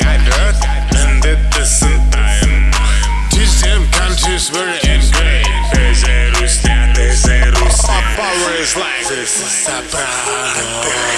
I heard, and that doesn't time. countries great. They say Ruslan, Our power is like this. Soprano.